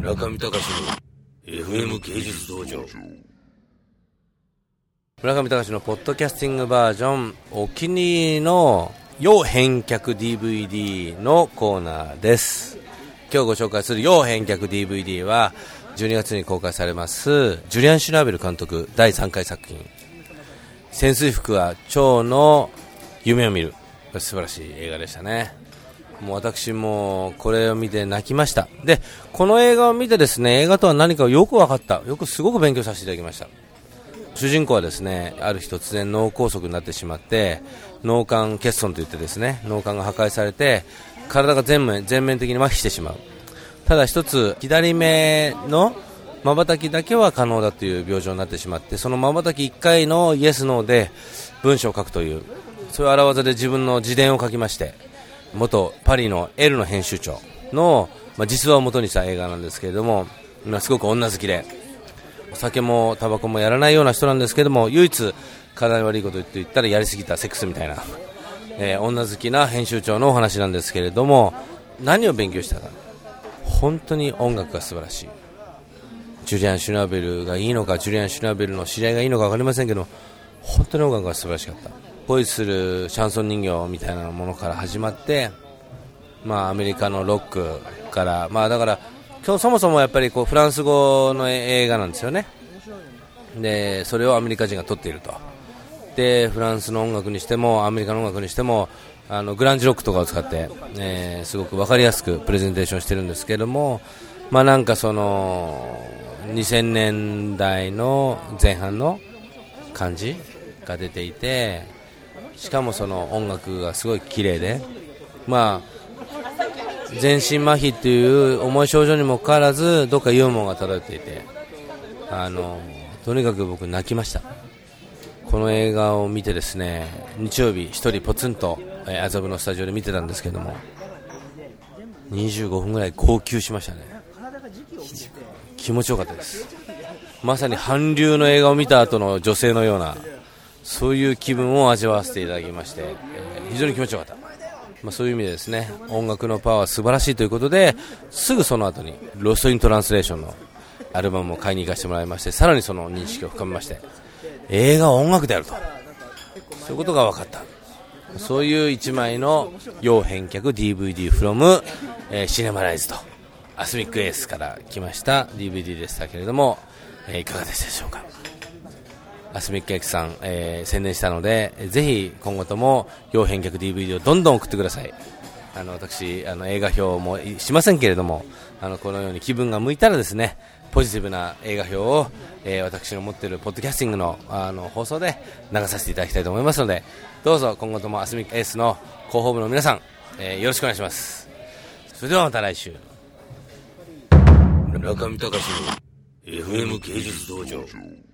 村上隆の FM 芸術道場。村上隆のポッドキャスティングバージョンお気に入りの要返却 DVD のコーナーです。今日ご紹介する要返却 DVD は12月に公開されますジュリアン・シュナーベル監督第3回作品。潜水服は蝶の夢を見る。素晴らしい映画でしたね。もう私もこれを見て泣きました。でこの映画を見てですね映画とは何かよく分かった。よくすごく勉強させていただきました。主人公はですねある日突然脳梗塞になってしまって脳幹欠損といってですね脳幹が破壊されて体が全面全面的に麻痺してしまう。ただ一つ左目の瞬きだけは可能だという病状になってしまってその瞬き1回のイエス・ノーで文章を書くというそういう荒技で自分の自伝を書きまして元パリの L の編集長の、まあ、実話を元にした映画なんですけれども、まあ、すごく女好きでお酒もタバコもやらないような人なんですけども唯一体に悪いこと言って言ったらやりすぎたセックスみたいな、えー、女好きな編集長のお話なんですけれども何を勉強したか。本当に音楽が素晴らしい。ジュリアン・シュナーベルがいいのかジュリアン・シュナーベルの知り合いがいいのか分かりませんけど本当に音楽が素晴らしかった。恋するシャンソン人形みたいなものから始まって、まあ、アメリカのロックから、まあ、だから今日そもそもやっぱりこうフランス語の映画なんですよね。でそれをアメリカ人が撮っていると。でフランスの音楽にしてもアメリカの音楽にしてもあのグランジロックとかを使って、えー、すごく分かりやすくプレゼンテーションしてるんですけども、まあ、なんかその2000年代の前半の感じが出ていてしかもその音楽がすごい綺麗で、まあ、全身麻痺っていう重い症状にもかかわらずどっかユーモアが漂っていて。あのとにかく僕泣きました。この映画を見てですね日曜日1人ポツンと麻布のスタジオで見てたんですけども。25分ぐらい号泣しましたね。気持ちよかったです。まさに韓流の映画を見た後の女性のようなそういう気分を味わわせていただきまして、え、非常に気持ちよかった、まあ、そういう意味でですね音楽のパワーは素晴らしいということですぐその後にロスト・イン・トランスレーションのアルバムを買いに行かせてもらいましてさらにその認識を深めまして映画は音楽であると。そういうことが分かった。そういう一枚の要返却 DVD from、えー、シネマライズとアスミックエースから来ました DVD でしたけれども、えー、いかがでしたでしょうか？アスミック X さん、えー、宣伝したので、ぜひ今後とも要返却 DVD をどんどん送ってください。あの私あの映画表もしませんけれどもあのこのように気分が向いたらですねポジティブな映画表を、えー、私の持っているポッドキャスティングのあの放送で流させていただきたいと思いますのでどうぞ今後ともアスミックエースの広報部の皆さん、えー、よろしくお願いします。それではまた来週。中見隆の FM 芸術道場。